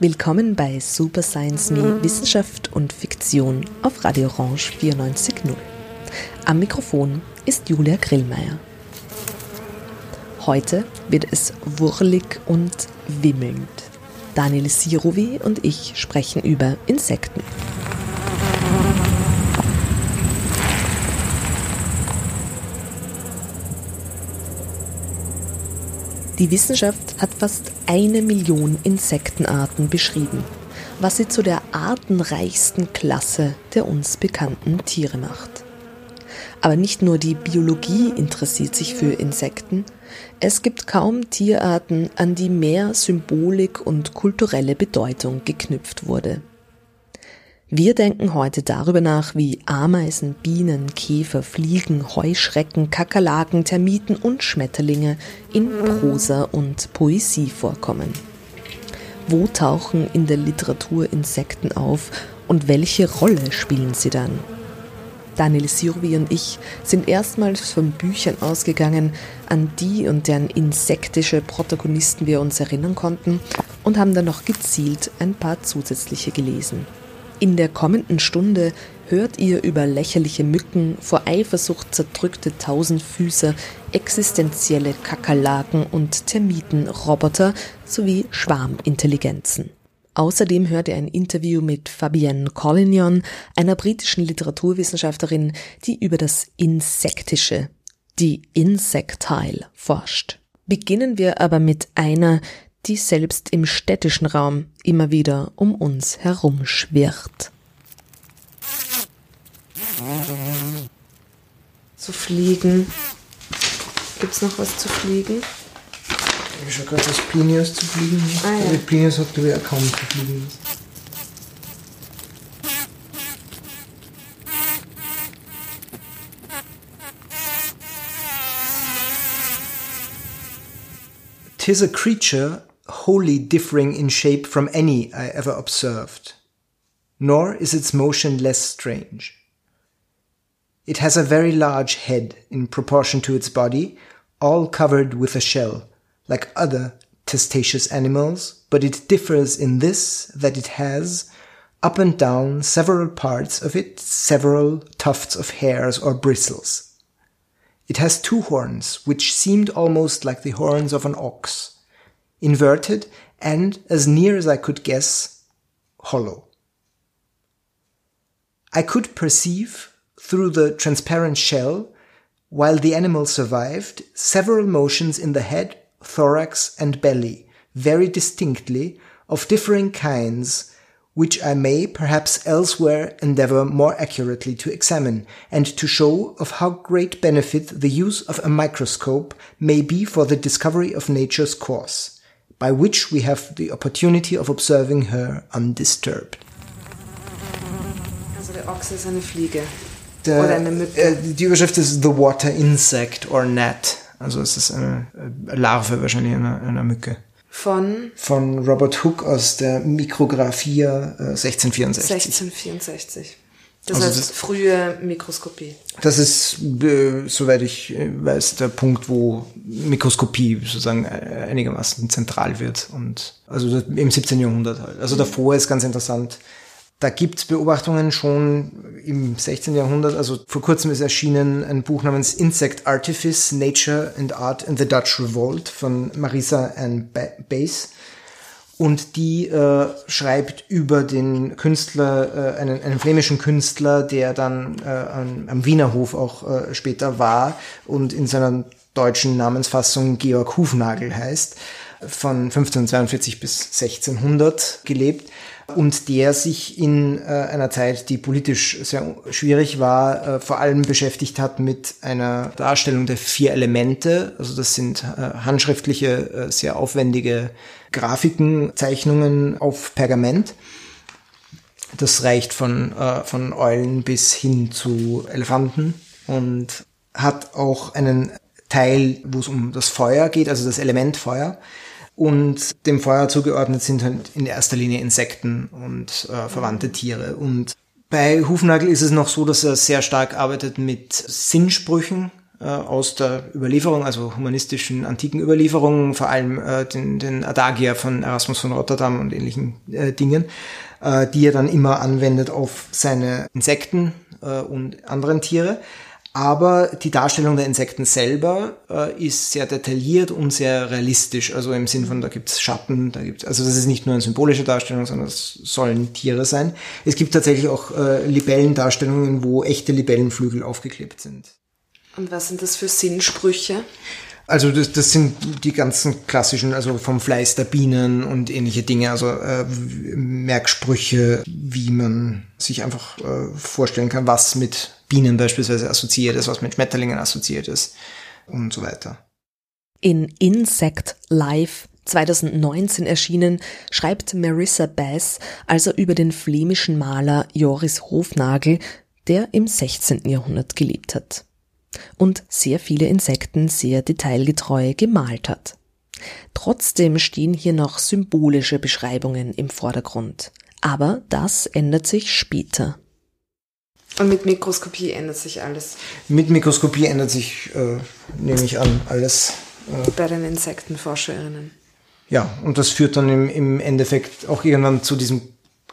Willkommen bei Super Science Me Wissenschaft und Fiktion auf Radio Orange 94.0. Am Mikrofon ist Julia Grillmeier. Heute wird es wurlig und wimmelnd. Daniel Sirovi und ich sprechen über Insekten. Die Wissenschaft hat fast eine Million Insektenarten beschrieben, was sie zu der artenreichsten Klasse der uns bekannten Tiere macht. Aber nicht nur die Biologie interessiert sich für Insekten, es gibt kaum Tierarten, an die mehr Symbolik und kulturelle Bedeutung geknüpft wurde. Wir denken heute darüber nach, wie Ameisen, Bienen, Käfer, Fliegen, Heuschrecken, Kakerlaken, Termiten und Schmetterlinge in Prosa und Poesie vorkommen. Wo tauchen in der Literatur Insekten auf und welche Rolle spielen sie dann? Daniel Sirvi und ich sind erstmals von Büchern ausgegangen, an die und deren insektische Protagonisten wir uns erinnern konnten und haben dann noch gezielt ein paar zusätzliche gelesen. In der kommenden Stunde hört ihr über lächerliche Mücken, vor Eifersucht zerdrückte Tausendfüßer, existenzielle Kakerlaken und Termitenroboter sowie Schwarmintelligenzen. Außerdem hört ihr ein Interview mit Fabienne Collignon, einer britischen Literaturwissenschaftlerin, die über das Insektische, die Insectile, forscht. Beginnen wir aber mit einer, die selbst im städtischen Raum immer wieder um uns herumschwirrt. Zu fliegen. Gibt's noch was zu fliegen? Ich habe gerade das Plinius zu fliegen. Ah, ja. Plinius hat glaube ich auch kaum zu fliegen. Tis a creature wholly differing in shape from any I ever observed, nor is its motion less strange. It has a very large head in proportion to its body, all covered with a shell, like other testaceous animals, but it differs in this that it has, up and down several parts of it, several tufts of hairs or bristles. It has two horns, which seemed almost like the horns of an ox inverted, and, as near as I could guess, hollow. I could perceive, through the transparent shell, while the animal survived, several motions in the head, thorax, and belly, very distinctly, of differing kinds, which I may perhaps elsewhere endeavor more accurately to examine, and to show of how great benefit the use of a microscope may be for the discovery of nature's course by which we have the opportunity of observing her undisturbed. Also der Ochse ist eine Fliege. Der, oder eine Mücke. Äh, die Überschrift ist The Water Insect or Gnat. Also es ist eine Larve wahrscheinlich einer, einer Mücke. Von? Von Robert Hooke aus der Mikrographia äh, 1664. 1664. Das also heißt das, frühe Mikroskopie. Das ist, äh, soweit ich äh, weiß, der Punkt, wo Mikroskopie sozusagen äh, einigermaßen zentral wird. Und also im 17. Jahrhundert halt. Also davor ist ganz interessant. Da gibt's Beobachtungen schon im 16. Jahrhundert. Also vor kurzem ist erschienen ein Buch namens Insect Artifice, Nature and Art in the Dutch Revolt von Marisa Ann Bass und die äh, schreibt über den Künstler, äh, einen, einen flämischen Künstler, der dann äh, am, am Wiener Hof auch äh, später war und in seiner deutschen Namensfassung Georg Hufnagel heißt, von 1542 bis 1600 gelebt und der sich in äh, einer Zeit, die politisch sehr schwierig war, äh, vor allem beschäftigt hat mit einer Darstellung der vier Elemente. Also das sind äh, handschriftliche, äh, sehr aufwendige Grafiken, Zeichnungen auf Pergament. Das reicht von, äh, von Eulen bis hin zu Elefanten und hat auch einen Teil, wo es um das Feuer geht, also das Element Feuer und dem Feuer zugeordnet sind halt in erster Linie Insekten und äh, verwandte Tiere. Und Bei Hufnagel ist es noch so, dass er sehr stark arbeitet mit Sinnsprüchen aus der Überlieferung, also humanistischen antiken Überlieferungen, vor allem äh, den, den Adagia von Erasmus von Rotterdam und ähnlichen äh, Dingen, äh, die er dann immer anwendet auf seine Insekten äh, und anderen Tiere. Aber die Darstellung der Insekten selber äh, ist sehr detailliert und sehr realistisch. Also im Sinn von, da gibt's Schatten, da gibt's, also das ist nicht nur eine symbolische Darstellung, sondern es sollen Tiere sein. Es gibt tatsächlich auch äh, Libellendarstellungen, wo echte Libellenflügel aufgeklebt sind. Und was sind das für Sinnsprüche? Also das, das sind die ganzen klassischen, also vom Fleiß der Bienen und ähnliche Dinge, also äh, Merksprüche, wie man sich einfach äh, vorstellen kann, was mit Bienen beispielsweise assoziiert ist, was mit Schmetterlingen assoziiert ist und so weiter. In Insect Life 2019 erschienen, schreibt Marissa Bass also über den flämischen Maler Joris Hofnagel, der im 16. Jahrhundert gelebt hat und sehr viele Insekten sehr detailgetreu gemalt hat. Trotzdem stehen hier noch symbolische Beschreibungen im Vordergrund. Aber das ändert sich später. Und mit Mikroskopie ändert sich alles. Mit Mikroskopie ändert sich, äh, nehme ich an, alles. Äh, Bei den Insektenforscherinnen. Ja, und das führt dann im, im Endeffekt auch irgendwann zu diesem,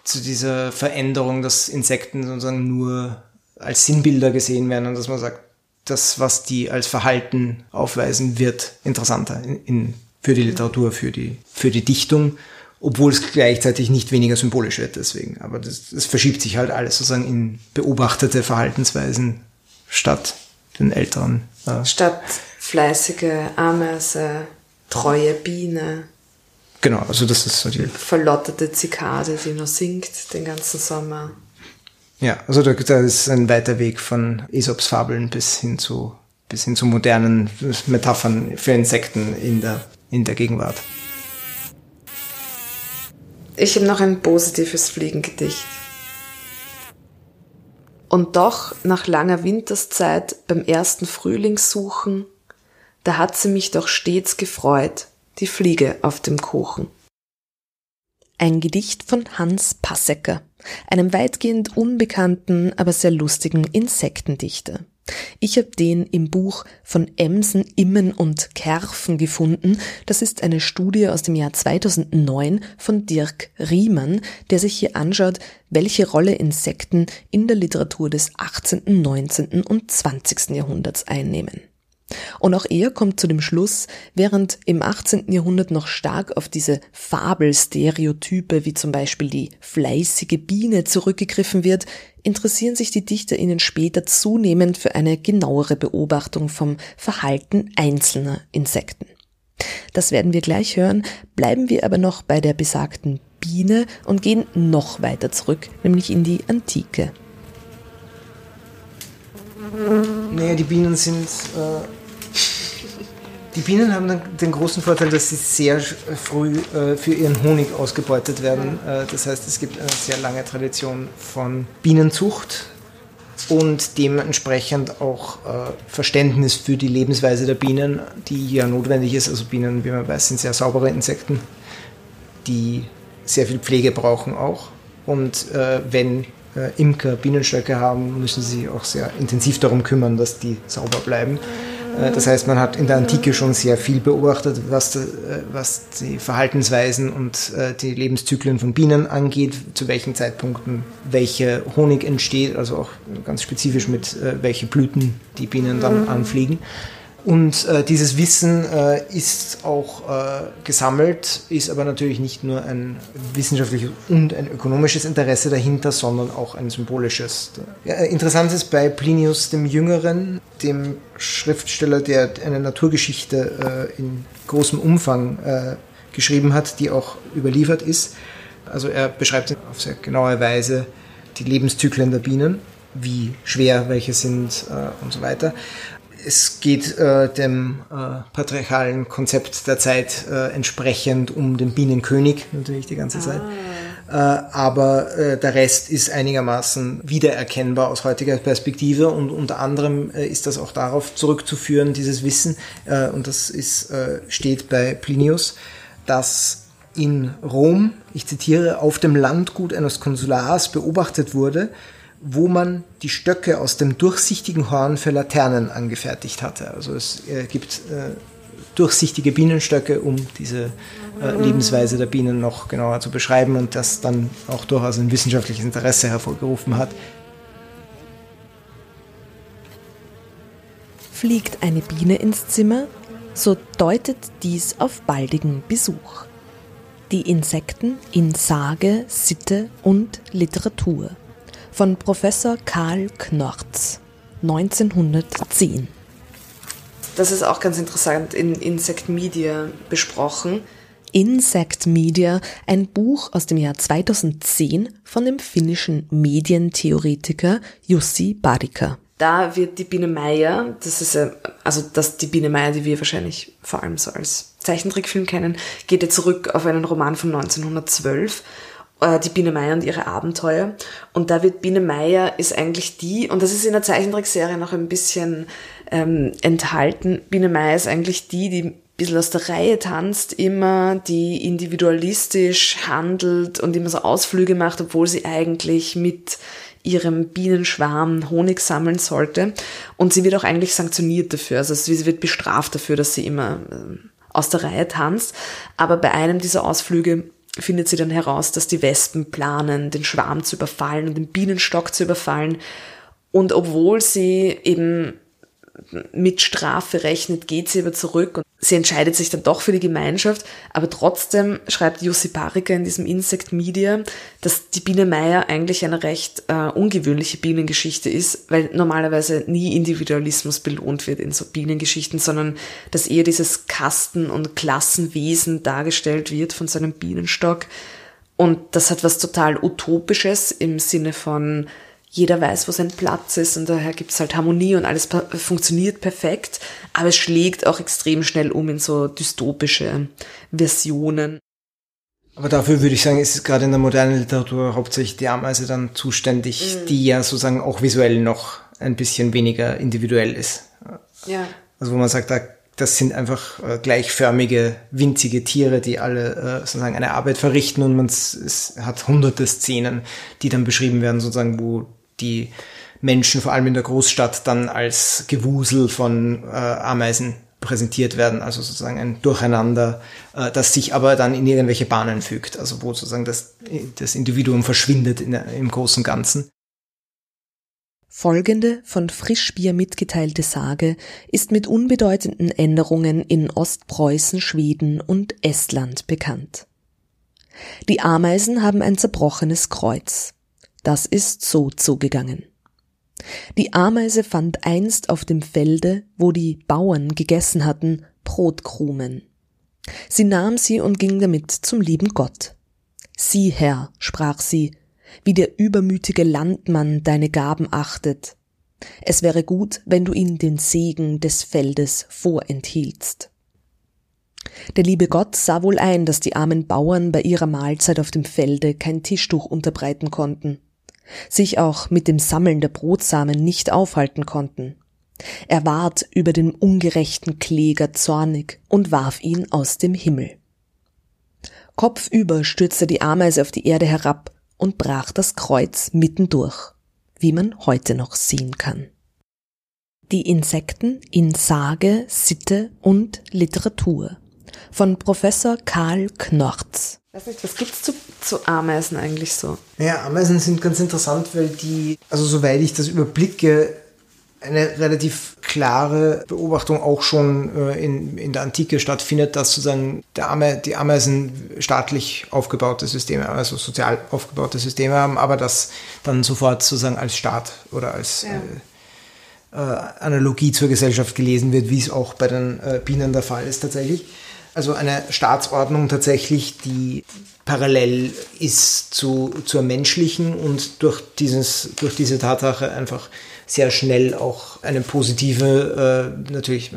zu dieser Veränderung, dass Insekten sozusagen nur als Sinnbilder gesehen werden und dass man sagt, das, was die als Verhalten aufweisen, wird interessanter in, in, für die Literatur, für die, für die Dichtung, obwohl es gleichzeitig nicht weniger symbolisch wird deswegen. Aber das, das verschiebt sich halt alles sozusagen in beobachtete Verhaltensweisen statt den älteren. Äh statt fleißige Ameise, treue Biene. Genau, also das ist so die. Verlottete Zikade, die nur singt den ganzen Sommer. Ja, also da, da ist ein weiter Weg von Aesops Fabeln bis hin zu, bis hin zu modernen Metaphern für Insekten in der, in der Gegenwart. Ich habe noch ein positives Fliegengedicht. Und doch, nach langer Winterszeit beim ersten Frühlingssuchen, da hat sie mich doch stets gefreut, die Fliege auf dem Kuchen. Ein Gedicht von Hans Passecker, einem weitgehend unbekannten, aber sehr lustigen Insektendichter. Ich habe den im Buch von Emsen, Immen und Kerfen gefunden. Das ist eine Studie aus dem Jahr 2009 von Dirk Riemann, der sich hier anschaut, welche Rolle Insekten in der Literatur des 18., 19. und 20. Jahrhunderts einnehmen. Und auch er kommt zu dem Schluss, während im 18. Jahrhundert noch stark auf diese Fabelstereotype wie zum Beispiel die fleißige Biene zurückgegriffen wird, interessieren sich die DichterInnen später zunehmend für eine genauere Beobachtung vom Verhalten einzelner Insekten. Das werden wir gleich hören, bleiben wir aber noch bei der besagten Biene und gehen noch weiter zurück, nämlich in die Antike. Naja, die Bienen sind äh, die Bienen haben den großen Vorteil, dass sie sehr früh äh, für ihren Honig ausgebeutet werden. Äh, das heißt, es gibt eine sehr lange Tradition von Bienenzucht und dementsprechend auch äh, Verständnis für die Lebensweise der Bienen, die ja notwendig ist. Also Bienen, wie man weiß, sind sehr saubere Insekten, die sehr viel Pflege brauchen auch. Und wenn Imker Bienenstöcke haben, müssen sie sich auch sehr intensiv darum kümmern, dass die sauber bleiben. Äh, das heißt, man hat in der Antike schon sehr viel beobachtet, was, äh, was die Verhaltensweisen und äh, die Lebenszyklen von Bienen angeht, zu welchen Zeitpunkten welcher Honig entsteht, also auch ganz spezifisch mit welche Blüten die Bienen dann mhm. anfliegen. Und äh, dieses Wissen äh, ist auch äh, gesammelt, ist aber natürlich nicht nur ein wissenschaftliches und ein ökonomisches Interesse dahinter, sondern auch ein symbolisches. Ja, interessant ist bei Plinius dem Jüngeren, dem Schriftsteller, der eine Naturgeschichte äh, in großem Umfang äh, geschrieben hat, die auch überliefert ist. Also er beschreibt auf sehr genaue Weise die Lebenszyklen der Bienen, wie schwer welche sind äh, und so weiter es geht äh, dem äh, patriarchalen Konzept der Zeit äh, entsprechend um den Bienenkönig natürlich die ganze Zeit. Ah. Äh, aber äh, der Rest ist einigermaßen wiedererkennbar aus heutiger Perspektive und unter anderem äh, ist das auch darauf zurückzuführen, dieses Wissen, und das ist, steht bei Plinius, dass in Rom, ich zitiere, auf dem Landgut eines Konsulars beobachtet wurde, wo man die Stöcke aus dem durchsichtigen Horn für Laternen angefertigt hatte. Also es äh, gibt äh, durchsichtige Bienenstöcke, um diese äh, Lebensweise der Bienen noch genauer zu beschreiben und das dann auch durchaus ein wissenschaftliches Interesse hervorgerufen hat. Fliegt eine Biene ins Zimmer, so deutet dies auf baldigen Besuch. Die Insekten in Sage, Sitte und Literatur von Professor Karl Knorz 1910. Das ist auch ganz interessant in Insect Media besprochen. Insect Media, ein Buch aus dem Jahr 2010 von dem finnischen Medientheoretiker Jussi Barika. Da wird die Biene Meier, das ist also das die Biene Meier, die wir wahrscheinlich vor allem so als Zeichentrickfilm kennen, geht er zurück auf einen Roman von 1912 äh, die Biene Meier und ihre Abenteuer. Und da wird Biene Meier ist eigentlich die, und das ist in der Zeichentrickserie noch ein bisschen ähm, enthalten, Biene Meier ist eigentlich die, die ein bisschen aus der Reihe tanzt, immer, die individualistisch handelt und immer so Ausflüge macht, obwohl sie eigentlich mit ihrem Bienenschwarm Honig sammeln sollte. Und sie wird auch eigentlich sanktioniert dafür. Also sie wird bestraft dafür, dass sie immer äh, aus der Reihe tanzt. Aber bei einem dieser Ausflüge findet sie dann heraus, dass die Wespen planen, den Schwarm zu überfallen und den Bienenstock zu überfallen. Und obwohl sie eben mit Strafe rechnet, geht sie aber zurück und sie entscheidet sich dann doch für die Gemeinschaft, aber trotzdem schreibt Jussi Parika in diesem Insect Media, dass die Biene Meier eigentlich eine recht äh, ungewöhnliche Bienengeschichte ist, weil normalerweise nie Individualismus belohnt wird in so Bienengeschichten, sondern dass eher dieses Kasten- und Klassenwesen dargestellt wird von seinem Bienenstock. Und das hat was total Utopisches im Sinne von, jeder weiß, wo sein Platz ist und daher gibt es halt Harmonie und alles funktioniert perfekt, aber es schlägt auch extrem schnell um in so dystopische Versionen. Aber dafür würde ich sagen, ist gerade in der modernen Literatur hauptsächlich die Ameise dann zuständig, mhm. die ja sozusagen auch visuell noch ein bisschen weniger individuell ist. Ja. Also wo man sagt, da, das sind einfach äh, gleichförmige, winzige Tiere, die alle äh, sozusagen eine Arbeit verrichten und man es hat hunderte Szenen, die dann beschrieben werden, sozusagen, wo die Menschen, vor allem in der Großstadt, dann als Gewusel von äh, Ameisen präsentiert werden, also sozusagen ein Durcheinander, äh, das sich aber dann in irgendwelche Bahnen fügt, also wo sozusagen das, das Individuum verschwindet in, im großen Ganzen. Folgende von Frischbier mitgeteilte Sage ist mit unbedeutenden Änderungen in Ostpreußen, Schweden und Estland bekannt. Die Ameisen haben ein zerbrochenes Kreuz. Das ist so zugegangen. Die Ameise fand einst auf dem Felde, wo die Bauern gegessen hatten, Brotkrumen. Sie nahm sie und ging damit zum lieben Gott. Sieh, Herr, sprach sie, wie der übermütige Landmann deine Gaben achtet. Es wäre gut, wenn du ihn den Segen des Feldes vorenthieltst. Der liebe Gott sah wohl ein, dass die armen Bauern bei ihrer Mahlzeit auf dem Felde kein Tischtuch unterbreiten konnten sich auch mit dem Sammeln der Brotsamen nicht aufhalten konnten. Er ward über den ungerechten Kläger zornig und warf ihn aus dem Himmel. Kopfüber stürzte die Ameise auf die Erde herab und brach das Kreuz mittendurch, wie man heute noch sehen kann. Die Insekten in Sage, Sitte und Literatur von Professor Karl Knorz. Weiß nicht, was gibt's zu, zu Ameisen eigentlich so? Ja, Ameisen sind ganz interessant, weil die, also soweit ich das überblicke, eine relativ klare Beobachtung auch schon äh, in, in der Antike stattfindet, dass sozusagen der Ame, die Ameisen staatlich aufgebaute Systeme, also sozial aufgebaute Systeme haben, aber das dann sofort sozusagen als Staat oder als ja. äh, äh, Analogie zur Gesellschaft gelesen wird, wie es auch bei den äh, Bienen der Fall ist tatsächlich also eine Staatsordnung tatsächlich, die parallel ist zu, zur menschlichen und durch, dieses, durch diese Tatsache einfach sehr schnell auch eine positive, äh, natürlich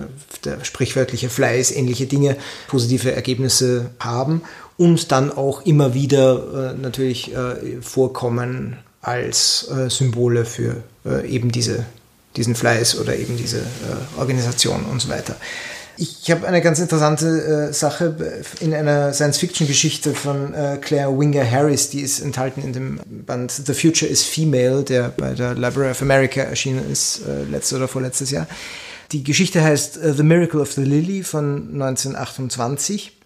der sprichwörtliche Fleiß, ähnliche Dinge, positive Ergebnisse haben und dann auch immer wieder äh, natürlich äh, vorkommen als Symbole für eben diese, diesen Fleiß oder eben diese Organisation und so weiter. Ich habe eine ganz interessante äh, Sache in einer Science-Fiction-Geschichte von äh, Claire Winger Harris, die ist enthalten in dem Band The Future is Female, der bei der Library of America erschienen ist, äh, letztes oder vorletztes Jahr. Die Geschichte heißt uh, The Miracle of the Lily von 1928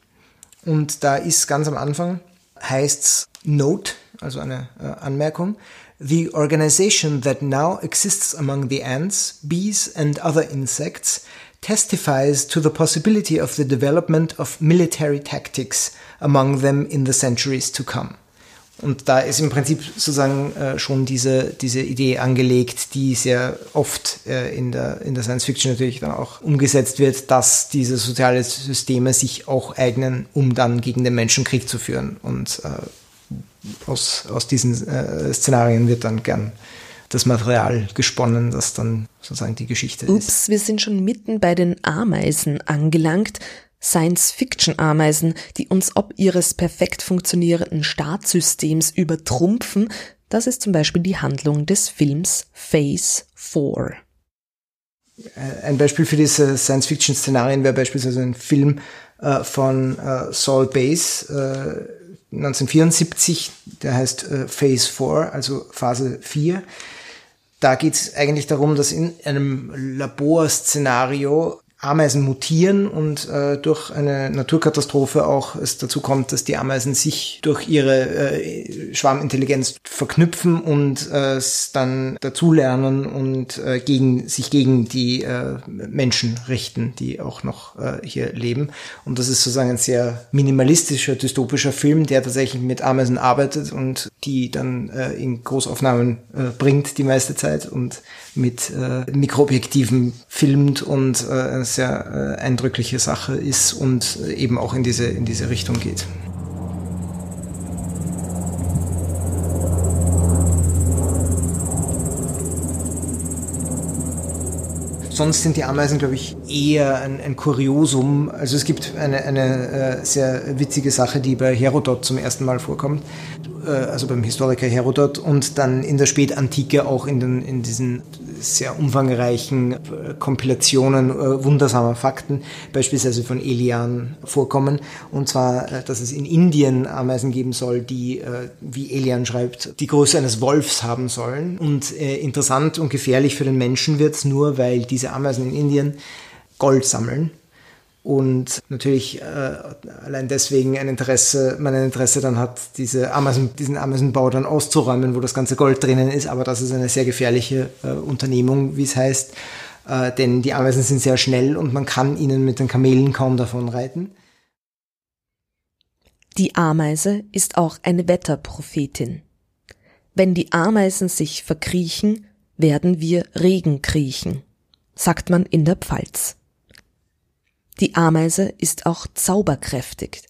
und da ist ganz am Anfang heißt's Note, also eine äh, Anmerkung. The organization that now exists among the ants, bees and other insects testifies to the possibility of the development of military tactics among them in the centuries to come. Und da ist im Prinzip sozusagen äh, schon diese, diese Idee angelegt, die sehr oft äh, in, der, in der Science Fiction natürlich dann auch umgesetzt wird, dass diese sozialen Systeme sich auch eignen, um dann gegen den Menschen Krieg zu führen. Und äh, aus, aus diesen äh, Szenarien wird dann gern das Material gesponnen, das dann sozusagen die Geschichte Ups, ist. Ups, wir sind schon mitten bei den Ameisen angelangt. Science-Fiction-Ameisen, die uns ob ihres perfekt funktionierenden Staatssystems übertrumpfen, das ist zum Beispiel die Handlung des Films Phase 4. Ein Beispiel für diese Science-Fiction-Szenarien wäre beispielsweise ein Film äh, von äh, Saul Bass äh, 1974, der heißt äh, Phase 4, also Phase 4. Da geht es eigentlich darum, dass in einem Laborszenario Ameisen mutieren und äh, durch eine Naturkatastrophe auch es dazu kommt, dass die Ameisen sich durch ihre äh, Schwarmintelligenz verknüpfen und äh, dann dazulernen und äh, gegen, sich gegen die äh, Menschen richten, die auch noch äh, hier leben. Und das ist sozusagen ein sehr minimalistischer, dystopischer Film, der tatsächlich mit Ameisen arbeitet und die dann äh, in Großaufnahmen äh, bringt die meiste Zeit und mit äh, Mikroobjektiven filmt und äh, eine sehr äh, eindrückliche Sache ist und eben auch in diese, in diese Richtung geht. Sonst sind die Ameisen, glaube ich, eher ein, ein Kuriosum. Also es gibt eine, eine äh, sehr witzige Sache, die bei Herodot zum ersten Mal vorkommt. Äh, also beim Historiker Herodot und dann in der Spätantike auch in, den, in diesen sehr umfangreichen äh, Kompilationen äh, wundersamer Fakten, beispielsweise von Elian, vorkommen. Und zwar, dass es in Indien Ameisen geben soll, die, wie Elian schreibt, die Größe eines Wolfs haben sollen. Und interessant und gefährlich für den Menschen wird es nur, weil diese Ameisen in Indien Gold sammeln und natürlich äh, allein deswegen ein Interesse, man ein Interesse dann hat, diese Amazon, diesen Amazon-Bau dann auszuräumen, wo das ganze Gold drinnen ist, aber das ist eine sehr gefährliche äh, Unternehmung, wie es heißt, äh, denn die Ameisen sind sehr schnell und man kann ihnen mit den Kamelen kaum davon reiten. Die Ameise ist auch eine Wetterprophetin. Wenn die Ameisen sich verkriechen, werden wir Regen kriechen, sagt man in der Pfalz. Die Ameise ist auch zauberkräftig.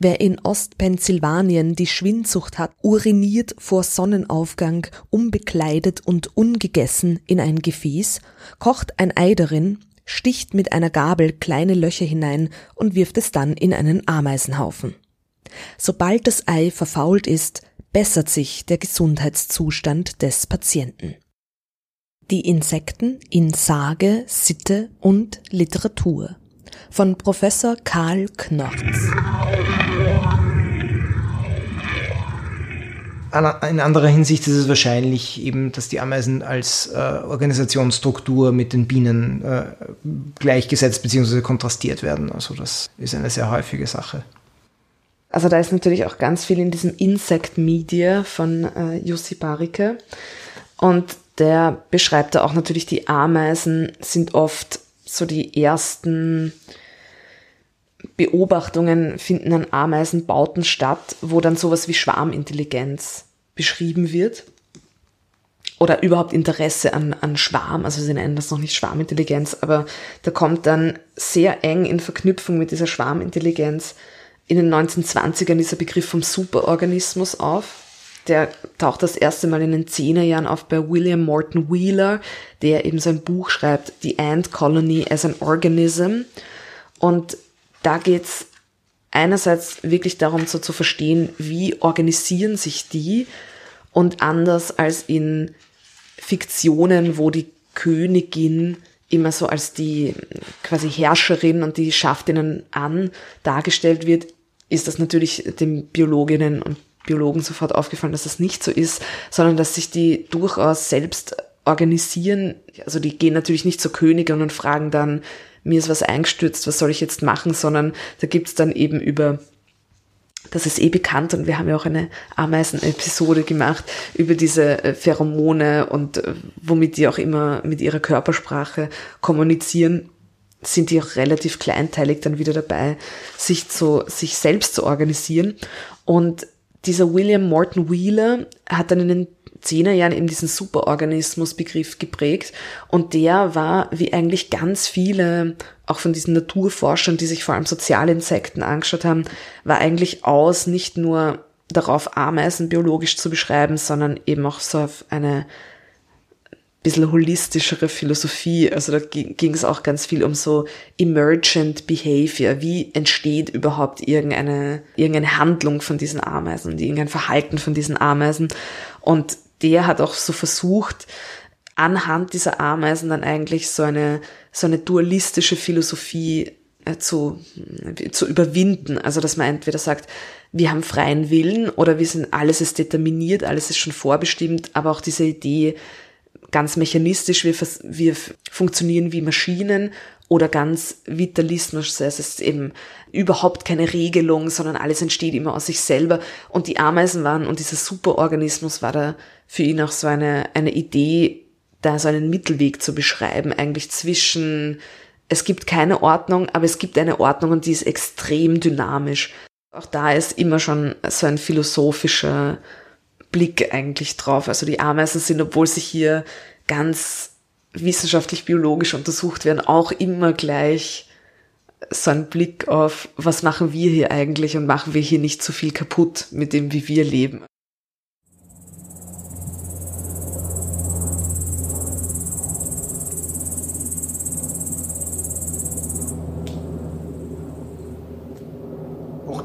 Wer in Ostpennsylvanien die Schwindsucht hat, uriniert vor Sonnenaufgang unbekleidet und ungegessen in ein Gefäß, kocht ein Ei darin, sticht mit einer Gabel kleine Löcher hinein und wirft es dann in einen Ameisenhaufen. Sobald das Ei verfault ist, bessert sich der Gesundheitszustand des Patienten. Die Insekten in Sage, Sitte und Literatur von Professor Karl Knorz. In anderer Hinsicht ist es wahrscheinlich eben, dass die Ameisen als äh, Organisationsstruktur mit den Bienen äh, gleichgesetzt bzw. kontrastiert werden. Also das ist eine sehr häufige Sache. Also da ist natürlich auch ganz viel in diesem Insect Media von äh, Jussi Barike. Und der beschreibt da auch natürlich, die Ameisen sind oft so die ersten Beobachtungen finden an Ameisenbauten statt, wo dann sowas wie Schwarmintelligenz beschrieben wird. Oder überhaupt Interesse an, an Schwarm, also sie nennen das noch nicht Schwarmintelligenz, aber da kommt dann sehr eng in Verknüpfung mit dieser Schwarmintelligenz in den 1920ern dieser Begriff vom Superorganismus auf. Der taucht das erste Mal in den Zehnerjahren auf bei William Morton Wheeler, der eben sein Buch schreibt, The Ant Colony as an Organism. Und da geht's einerseits wirklich darum, so zu verstehen, wie organisieren sich die und anders als in Fiktionen, wo die Königin immer so als die quasi Herrscherin und die schafft ihnen an dargestellt wird, ist das natürlich den Biologinnen und Biologen sofort aufgefallen, dass das nicht so ist, sondern dass sich die durchaus selbst organisieren. Also die gehen natürlich nicht zur Königin und fragen dann, mir ist was eingestürzt, was soll ich jetzt machen, sondern da gibt's dann eben über das ist eh bekannt und wir haben ja auch eine Ameisen-Episode gemacht über diese äh, Pheromone und äh, womit die auch immer mit ihrer Körpersprache kommunizieren, sind die auch relativ kleinteilig dann wieder dabei, sich zu, sich selbst zu organisieren. Und dieser William Morton Wheeler hat dann in den Zehnerjahren eben diesen Superorganismus-Begriff geprägt und der war, wie eigentlich ganz viele auch von diesen Naturforschern, die sich vor allem Sozialinsekten angeschaut haben, war eigentlich aus, nicht nur darauf Ameisen biologisch zu beschreiben, sondern eben auch so auf eine bisschen holistischere Philosophie. Also da ging es auch ganz viel um so emergent behavior. Wie entsteht überhaupt irgendeine, irgendeine Handlung von diesen Ameisen und irgendein Verhalten von diesen Ameisen? Und der hat auch so versucht, anhand dieser Ameisen dann eigentlich so eine, so eine dualistische Philosophie äh, zu, zu überwinden. Also, dass man entweder sagt, wir haben freien Willen oder wir sind, alles ist determiniert, alles ist schon vorbestimmt, aber auch diese Idee, ganz mechanistisch, wir, wir funktionieren wie Maschinen oder ganz Vitalismus, heißt, es ist eben überhaupt keine Regelung, sondern alles entsteht immer aus sich selber. Und die Ameisen waren und dieser Superorganismus war da für ihn auch so eine, eine Idee, da so einen Mittelweg zu beschreiben, eigentlich zwischen, es gibt keine Ordnung, aber es gibt eine Ordnung und die ist extrem dynamisch. Auch da ist immer schon so ein philosophischer Blick eigentlich drauf. Also die Ameisen sind, obwohl sie hier ganz wissenschaftlich biologisch untersucht werden, auch immer gleich so ein Blick auf, was machen wir hier eigentlich und machen wir hier nicht zu viel kaputt mit dem, wie wir leben.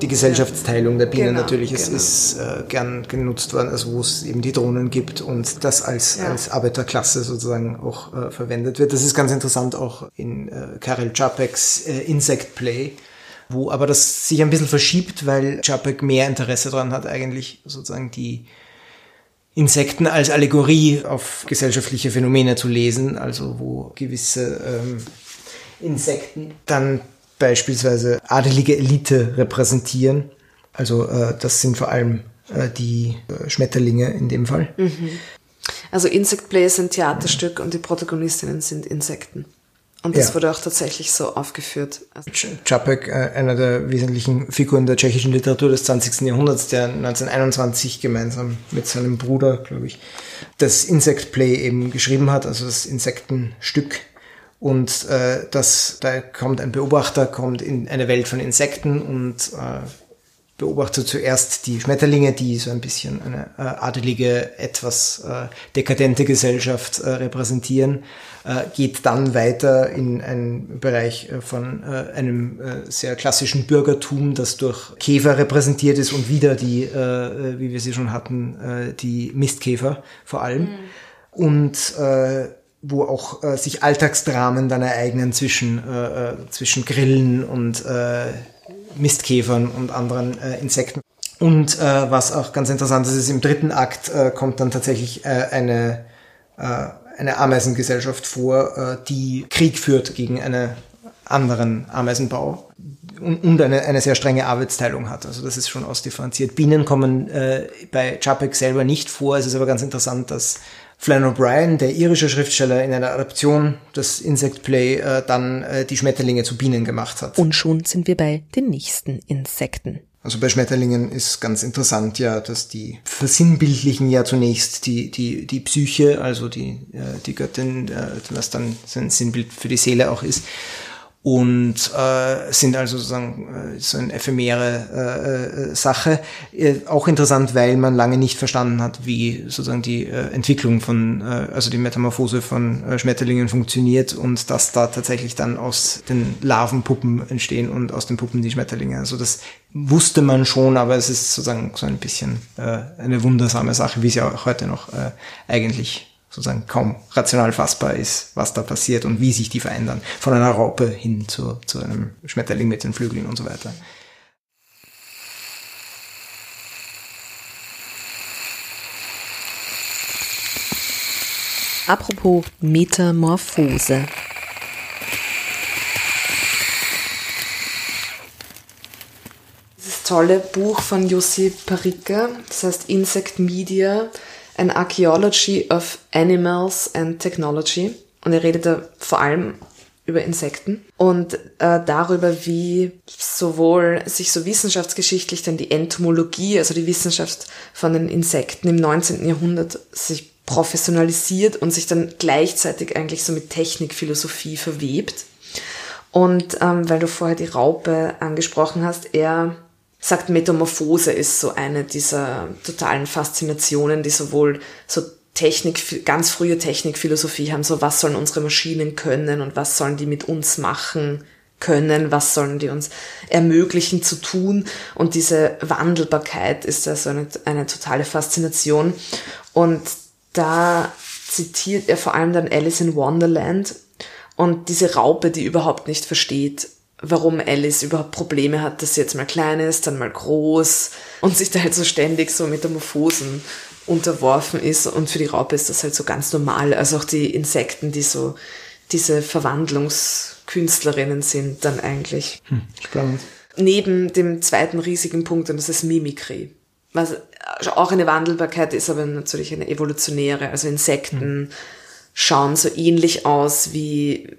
Die Gesellschaftsteilung der Bienen genau, natürlich ist, genau. ist äh, gern genutzt worden, also wo es eben die Drohnen gibt und das als, ja. als Arbeiterklasse sozusagen auch äh, verwendet wird. Das ist ganz interessant auch in äh, Karel Čapeks äh, Insect Play, wo aber das sich ein bisschen verschiebt, weil Čapek mehr Interesse daran hat, eigentlich sozusagen die Insekten als Allegorie auf gesellschaftliche Phänomene zu lesen, also wo gewisse ähm, Insekten dann beispielsweise adelige Elite repräsentieren. Also äh, das sind vor allem äh, die äh, Schmetterlinge in dem Fall. Mhm. Also Insect Play ist ein Theaterstück und die Protagonistinnen sind Insekten. Und das ja. wurde auch tatsächlich so aufgeführt. Also Čapek, äh, einer der wesentlichen Figuren der tschechischen Literatur des 20. Jahrhunderts, der 1921 gemeinsam mit seinem Bruder, glaube ich, das Insect Play eben geschrieben hat, also das Insektenstück und äh, das, da kommt ein Beobachter, kommt in eine Welt von Insekten und äh, beobachtet zuerst die Schmetterlinge, die so ein bisschen eine äh, adelige, etwas äh, dekadente Gesellschaft äh, repräsentieren, äh, geht dann weiter in einen Bereich äh, von äh, einem äh, sehr klassischen Bürgertum, das durch Käfer repräsentiert ist und wieder die, äh, wie wir sie schon hatten, äh, die Mistkäfer vor allem. Mhm. Und äh, wo auch äh, sich Alltagsdramen dann ereignen zwischen, äh, äh, zwischen Grillen und äh, Mistkäfern und anderen äh, Insekten. Und äh, was auch ganz interessant ist, ist im dritten Akt kommt dann tatsächlich eine, eine Ameisengesellschaft vor, die Krieg führt gegen einen anderen Ameisenbau und, und eine, eine sehr strenge Arbeitsteilung hat. Also das ist schon ausdifferenziert. Bienen kommen bei Chapek selber nicht vor. Es ist aber ganz interessant, dass Flann O'Brien, der irische Schriftsteller, in einer Adaption des Insect Play äh, dann äh, die Schmetterlinge zu Bienen gemacht hat. Und schon sind wir bei den nächsten Insekten. Also bei Schmetterlingen ist ganz interessant ja, dass die versinnbildlichen ja zunächst die, die, die Psyche, also die, äh, die Göttin, äh, was dann sein Sinnbild für die Seele auch ist und äh, sind also sozusagen äh, so eine ephemere äh, äh, Sache. Äh, auch interessant, weil man lange nicht verstanden hat, wie sozusagen die äh, Entwicklung von, äh, also die Metamorphose von äh, Schmetterlingen funktioniert und dass da tatsächlich dann aus den Larvenpuppen entstehen und aus den Puppen die Schmetterlinge. Also das wusste man schon, aber es ist sozusagen so ein bisschen äh, eine wundersame Sache, wie es ja auch heute noch äh, eigentlich sozusagen kaum rational fassbar ist, was da passiert und wie sich die verändern. Von einer Raupe hin zu, zu einem Schmetterling mit den Flügeln und so weiter. Apropos Metamorphose. Dieses tolle Buch von Jussi Parika, das heißt Insect Media, An Archaeology of Animals and Technology. Und er redet da vor allem über Insekten und äh, darüber, wie sowohl sich so wissenschaftsgeschichtlich dann die Entomologie, also die Wissenschaft von den Insekten im 19. Jahrhundert sich professionalisiert und sich dann gleichzeitig eigentlich so mit Technikphilosophie verwebt. Und ähm, weil du vorher die Raupe angesprochen hast, er sagt, Metamorphose ist so eine dieser totalen Faszinationen, die sowohl so Technik, ganz frühe Technikphilosophie haben, so was sollen unsere Maschinen können und was sollen die mit uns machen können, was sollen die uns ermöglichen zu tun. Und diese Wandelbarkeit ist also eine, eine totale Faszination. Und da zitiert er vor allem dann Alice in Wonderland und diese Raupe, die überhaupt nicht versteht, warum Alice überhaupt Probleme hat, dass sie jetzt mal klein ist, dann mal groß und sich da halt so ständig so Metamorphosen unterworfen ist und für die Raupe ist das halt so ganz normal. Also auch die Insekten, die so diese Verwandlungskünstlerinnen sind dann eigentlich. Hm, spannend. Neben dem zweiten riesigen Punkt und das ist Mimikry was auch eine Wandelbarkeit ist, aber natürlich eine evolutionäre. Also Insekten mhm. schauen so ähnlich aus wie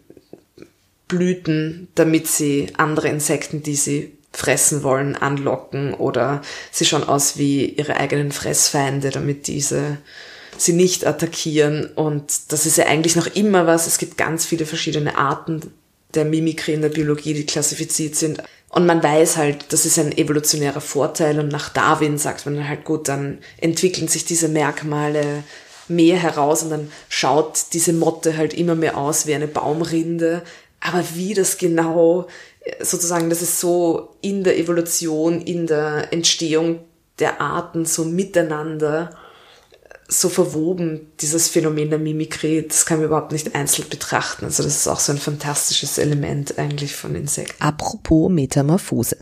Blüten, damit sie andere Insekten, die sie fressen wollen, anlocken oder sie schauen aus wie ihre eigenen Fressfeinde, damit diese sie nicht attackieren. Und das ist ja eigentlich noch immer was. Es gibt ganz viele verschiedene Arten der Mimikry in der Biologie, die klassifiziert sind. Und man weiß halt, das ist ein evolutionärer Vorteil und nach Darwin sagt man halt gut, dann entwickeln sich diese Merkmale mehr heraus und dann schaut diese Motte halt immer mehr aus wie eine Baumrinde. Aber wie das genau sozusagen, das ist so in der Evolution, in der Entstehung der Arten so miteinander so verwoben, dieses Phänomen der Mimikrie, das kann man überhaupt nicht einzeln betrachten. Also das ist auch so ein fantastisches Element eigentlich von Insekten. Apropos Metamorphose.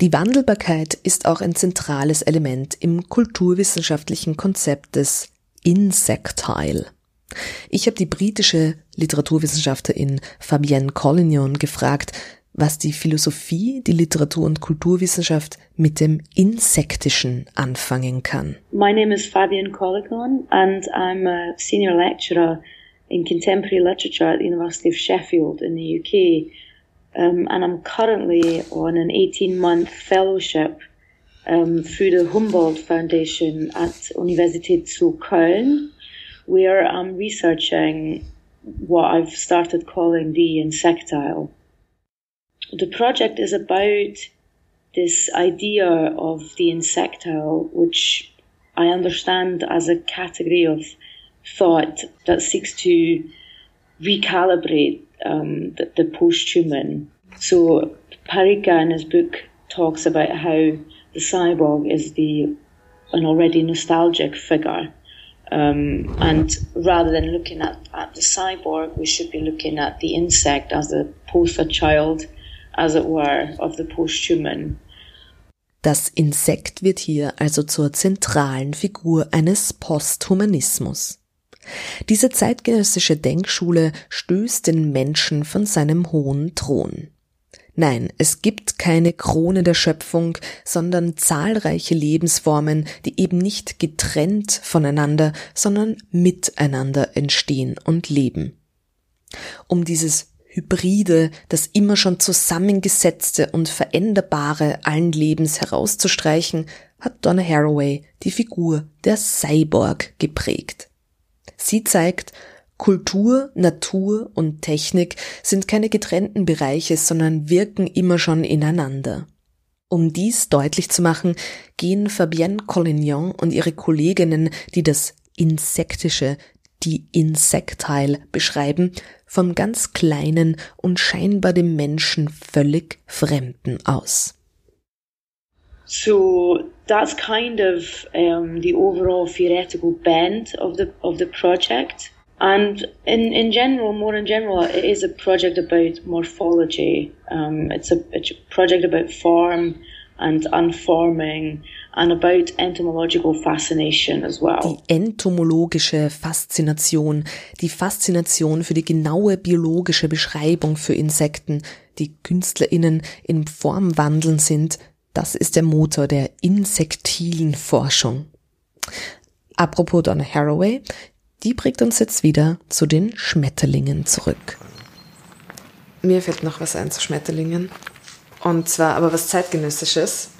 Die Wandelbarkeit ist auch ein zentrales Element im kulturwissenschaftlichen Konzept des Insectile. Ich habe die britische Literaturwissenschaftlerin Fabienne Collignon gefragt, was die Philosophie, die Literatur- und Kulturwissenschaft mit dem Insektischen anfangen kann. My name is Fabian Colligon and I'm a senior lecturer in contemporary literature at the University of Sheffield in the UK. Um, and I'm currently on an 18 month fellowship um, through the Humboldt Foundation at Universität zu Köln, where I'm researching what I've started calling the insectile. the project is about this idea of the insectile, which I understand as a category of thought that seeks to recalibrate um, the, the post-human. So Parika in his book talks about how the cyborg is the an already nostalgic figure. Um, and rather than looking at, at the cyborg, we should be looking at the insect as the poster child as it were, of the post-human. Das Insekt wird hier also zur zentralen Figur eines Posthumanismus. Diese zeitgenössische Denkschule stößt den Menschen von seinem hohen Thron. Nein, es gibt keine Krone der Schöpfung, sondern zahlreiche Lebensformen, die eben nicht getrennt voneinander, sondern miteinander entstehen und leben. Um dieses Hybride, das immer schon zusammengesetzte und veränderbare allen Lebens herauszustreichen, hat Donna Haraway die Figur der Cyborg geprägt. Sie zeigt, Kultur, Natur und Technik sind keine getrennten Bereiche, sondern wirken immer schon ineinander. Um dies deutlich zu machen, gehen Fabienne Collignon und ihre Kolleginnen, die das Insektische, die Insectile beschreiben, vom ganz Kleinen und scheinbar dem Menschen völlig Fremden aus. so that's kind of um, the overall theoretical bent of the of the project. And in, in general, more in general, it is a project about morphology. Um, it's, a, it's a project about form and unforming and about entomological fascination as well. Die entomologische Faszination, die Faszination für die genaue biologische Beschreibung für Insekten, die KünstlerInnen im Formwandeln sind, das ist der Motor der insektilen Forschung. Apropos Donna Haraway, die bringt uns jetzt wieder zu den Schmetterlingen zurück. Mir fällt noch was ein zu Schmetterlingen. Und zwar aber was zeitgenössisches,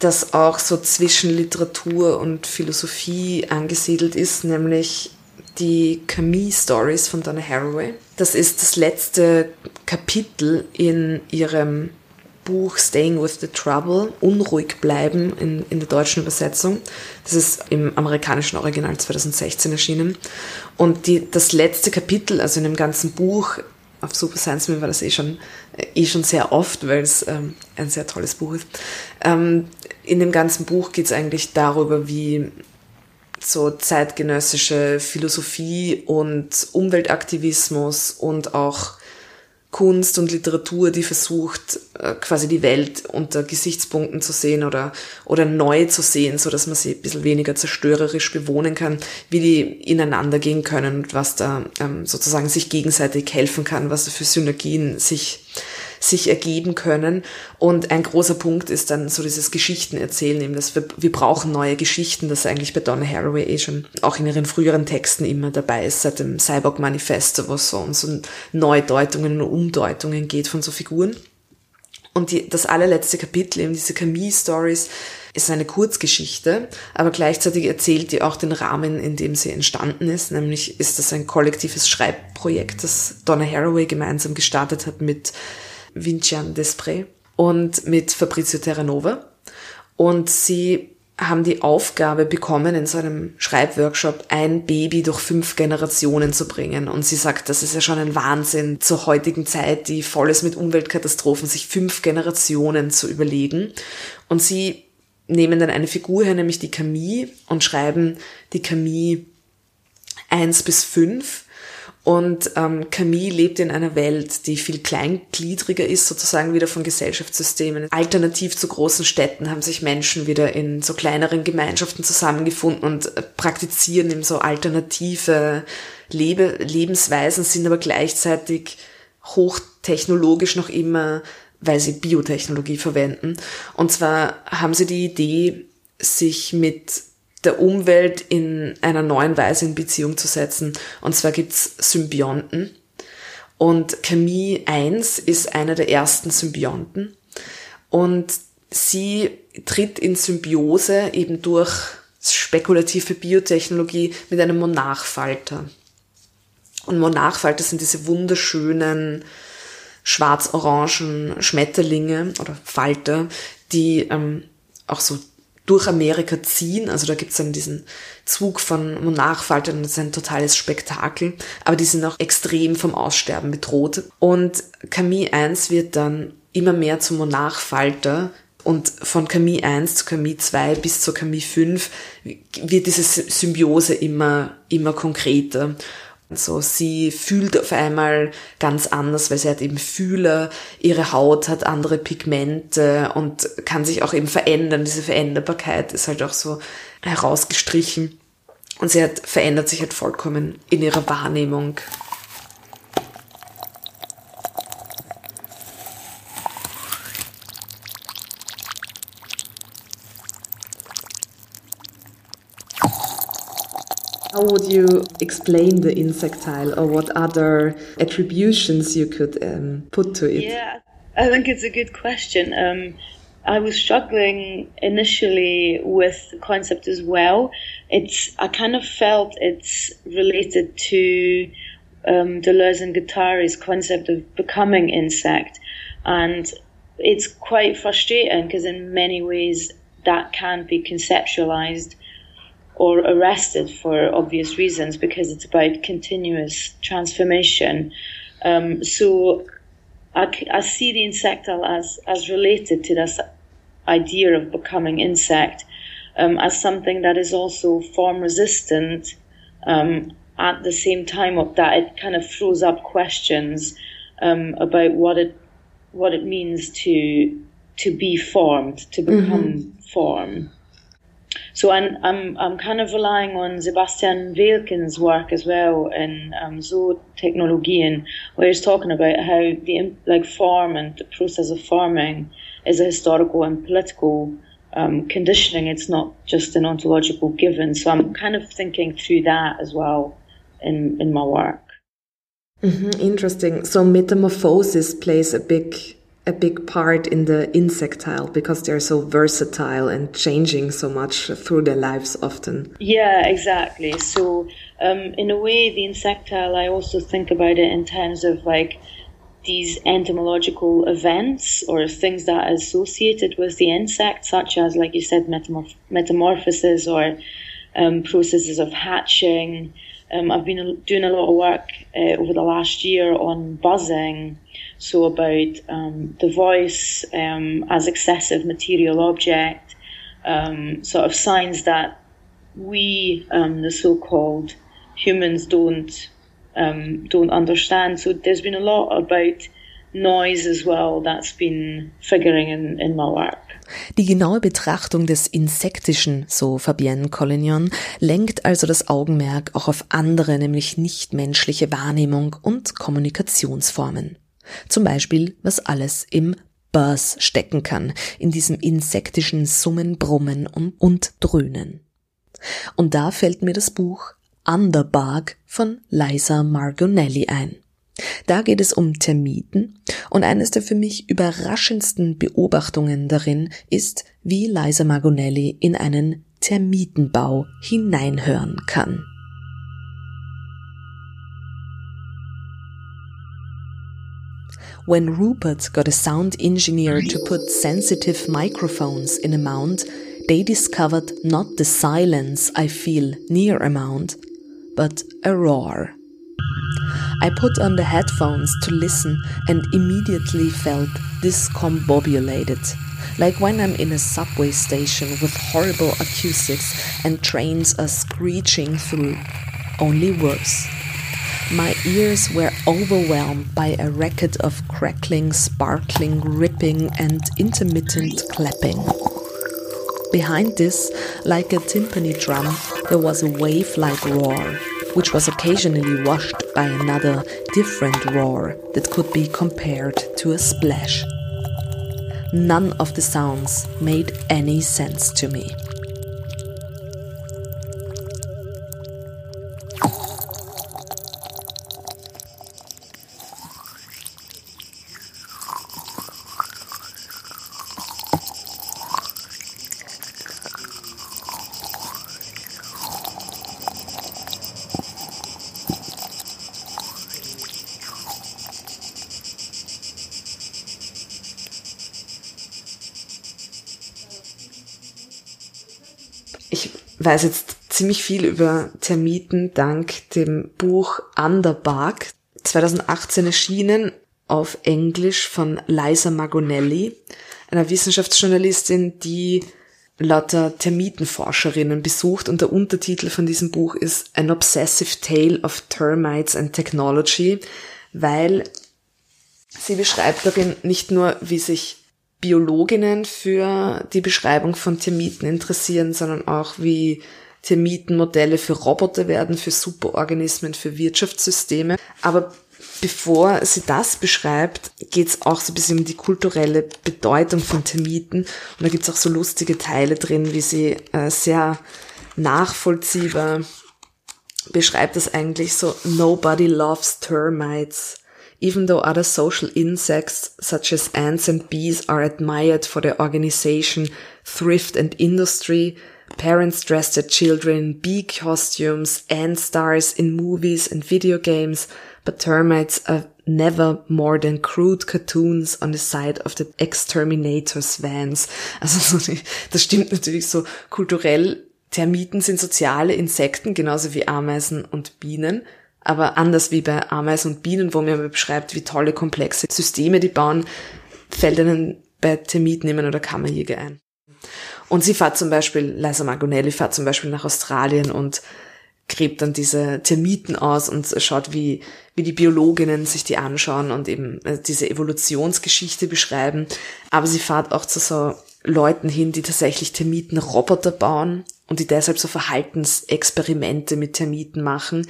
das auch so zwischen Literatur und Philosophie angesiedelt ist, nämlich die Camille-Stories von Donna Haraway. Das ist das letzte Kapitel in ihrem Buch Staying with the Trouble, Unruhig bleiben in, in der deutschen Übersetzung. Das ist im amerikanischen Original 2016 erschienen. Und die, das letzte Kapitel, also in dem ganzen Buch, auf Super Science Me war das eh schon, eh schon sehr oft, weil es ähm, ein sehr tolles Buch ist. Ähm, in dem ganzen Buch geht es eigentlich darüber, wie so zeitgenössische Philosophie und Umweltaktivismus und auch Kunst und Literatur, die versucht, äh, quasi die Welt unter Gesichtspunkten zu sehen oder, oder neu zu sehen, so dass man sie ein bisschen weniger zerstörerisch bewohnen kann, wie die ineinander gehen können und was da ähm, sozusagen sich gegenseitig helfen kann, was da für Synergien sich sich ergeben können. Und ein großer Punkt ist dann so dieses Geschichtenerzählen, eben, dass wir, wir brauchen neue Geschichten, das eigentlich bei Donna Haraway eh schon auch in ihren früheren Texten immer dabei ist, seit dem Cyborg Manifesto, wo es so um so Neudeutungen und Umdeutungen geht von so Figuren. Und die, das allerletzte Kapitel, eben diese Camille-Stories, ist eine Kurzgeschichte, aber gleichzeitig erzählt die auch den Rahmen, in dem sie entstanden ist. Nämlich ist das ein kollektives Schreibprojekt, das Donna Haraway gemeinsam gestartet hat mit Vincian Desprez und mit Fabrizio Terranova. Und sie haben die Aufgabe bekommen, in so einem Schreibworkshop ein Baby durch fünf Generationen zu bringen. Und sie sagt, das ist ja schon ein Wahnsinn zur heutigen Zeit, die voll ist mit Umweltkatastrophen, sich fünf Generationen zu überlegen. Und sie nehmen dann eine Figur her, nämlich die Camille, und schreiben die Camille eins bis fünf und ähm, Camille lebt in einer Welt, die viel kleingliedriger ist, sozusagen wieder von Gesellschaftssystemen. Alternativ zu großen Städten haben sich Menschen wieder in so kleineren Gemeinschaften zusammengefunden und äh, praktizieren eben so alternative Lebe Lebensweisen, sind aber gleichzeitig hochtechnologisch noch immer, weil sie Biotechnologie verwenden. Und zwar haben sie die Idee, sich mit der Umwelt in einer neuen Weise in Beziehung zu setzen. Und zwar gibt's Symbionten. Und Camille 1 ist einer der ersten Symbionten. Und sie tritt in Symbiose eben durch spekulative Biotechnologie mit einem Monarchfalter. Und Monarchfalter sind diese wunderschönen schwarz-orangen Schmetterlinge oder Falter, die ähm, auch so durch Amerika ziehen. Also da gibt's dann diesen Zug von Monarchfaltern das ist ein totales Spektakel. Aber die sind auch extrem vom Aussterben bedroht. Und Camille 1 wird dann immer mehr zum Monarchfalter und von Camille 1 zu Camille 2 bis zur Camille 5 wird diese Symbiose immer, immer konkreter. So, sie fühlt auf einmal ganz anders, weil sie hat eben Fühler, ihre Haut hat andere Pigmente und kann sich auch eben verändern. Diese Veränderbarkeit ist halt auch so herausgestrichen. Und sie hat, verändert sich halt vollkommen in ihrer Wahrnehmung. How would you explain the insectile or what other attributions you could um, put to it? Yeah, I think it's a good question. Um, I was struggling initially with the concept as well. It's I kind of felt it's related to um, Deleuze and Guattari's concept of becoming insect, and it's quite frustrating because in many ways that can't be conceptualized or arrested for obvious reasons because it's about continuous transformation. Um, so I, I, see the insectile as, as related to this idea of becoming insect um, as something that is also form resistant um, at the same time that it kind of throws up questions um, about what it what it means to to be formed, to become mm-hmm. form. So I'm, I'm, I'm kind of relying on Sebastian Velkin's work as well in um, Zootechnologien, where he's talking about how the like form and the process of farming is a historical and political um, conditioning. It's not just an ontological given. So I'm kind of thinking through that as well in, in my work. Mm-hmm, interesting. So metamorphosis plays a big a big part in the insectile because they're so versatile and changing so much through their lives often. Yeah, exactly. So um, in a way, the insectile, I also think about it in terms of like these entomological events or things that are associated with the insect, such as, like you said, metamorph- metamorphosis or um, processes of hatching. Um, I've been doing a lot of work uh, over the last year on buzzing, so about um, the voice um, as excessive material object, um, sort of signs that we, the so-called humans, don't don't understand. So there's been a lot about noise as well that's been figuring in, in my work. Die genaue Betrachtung des Insektischen, so Fabienne Collignon, lenkt also das Augenmerk auch auf andere, nämlich nichtmenschliche Wahrnehmung und Kommunikationsformen. Zum Beispiel, was alles im Buzz stecken kann, in diesem insektischen Summen, Brummen und, und Dröhnen. Und da fällt mir das Buch Underbug von Liza Margonelli ein. Da geht es um Termiten und eines der für mich überraschendsten Beobachtungen darin ist, wie Liza Margonelli in einen Termitenbau hineinhören kann. When Rupert got a sound engineer to put sensitive microphones in a mount, they discovered not the silence I feel near a mount, but a roar. I put on the headphones to listen and immediately felt discombobulated, like when I'm in a subway station with horrible acoustics and trains are screeching through, only worse. My ears were overwhelmed by a record of crackling, sparkling, ripping, and intermittent clapping. Behind this, like a timpani drum, there was a wave like roar which was occasionally washed by another different roar that could be compared to a splash. None of the sounds made any sense to me. Weiß jetzt ziemlich viel über Termiten dank dem Buch Underbug, 2018 erschienen auf Englisch von Liza Magonelli, einer Wissenschaftsjournalistin, die lauter Termitenforscherinnen besucht. Und der Untertitel von diesem Buch ist An Obsessive Tale of Termites and Technology, weil sie beschreibt darin nicht nur, wie sich Biologinnen für die Beschreibung von Termiten interessieren, sondern auch wie Termitenmodelle für Roboter werden, für Superorganismen, für Wirtschaftssysteme. Aber bevor sie das beschreibt, geht es auch so ein bisschen um die kulturelle Bedeutung von Termiten. Und da gibt es auch so lustige Teile drin, wie sie äh, sehr nachvollziehbar beschreibt das eigentlich so, nobody loves termites. Even though other social insects such as ants and bees are admired for their organization, thrift and industry, parents dress their children in bee costumes, ant stars in movies and video games, but termites are never more than crude cartoons on the side of the exterminators vans. Also das stimmt natürlich so kulturell. Termiten sind soziale Insekten, genauso wie Ameisen und Bienen. Aber anders wie bei Ameisen und Bienen, wo man beschreibt, wie tolle komplexe Systeme die bauen, fällt einem bei Termitnehmen oder Kammerjäger ein. Und sie fährt zum Beispiel, Liza Margonelli fährt zum Beispiel nach Australien und gräbt dann diese Termiten aus und schaut, wie, wie die Biologinnen sich die anschauen und eben äh, diese Evolutionsgeschichte beschreiben. Aber sie fährt auch zu so Leuten hin, die tatsächlich Termitenroboter bauen und die deshalb so Verhaltensexperimente mit Termiten machen,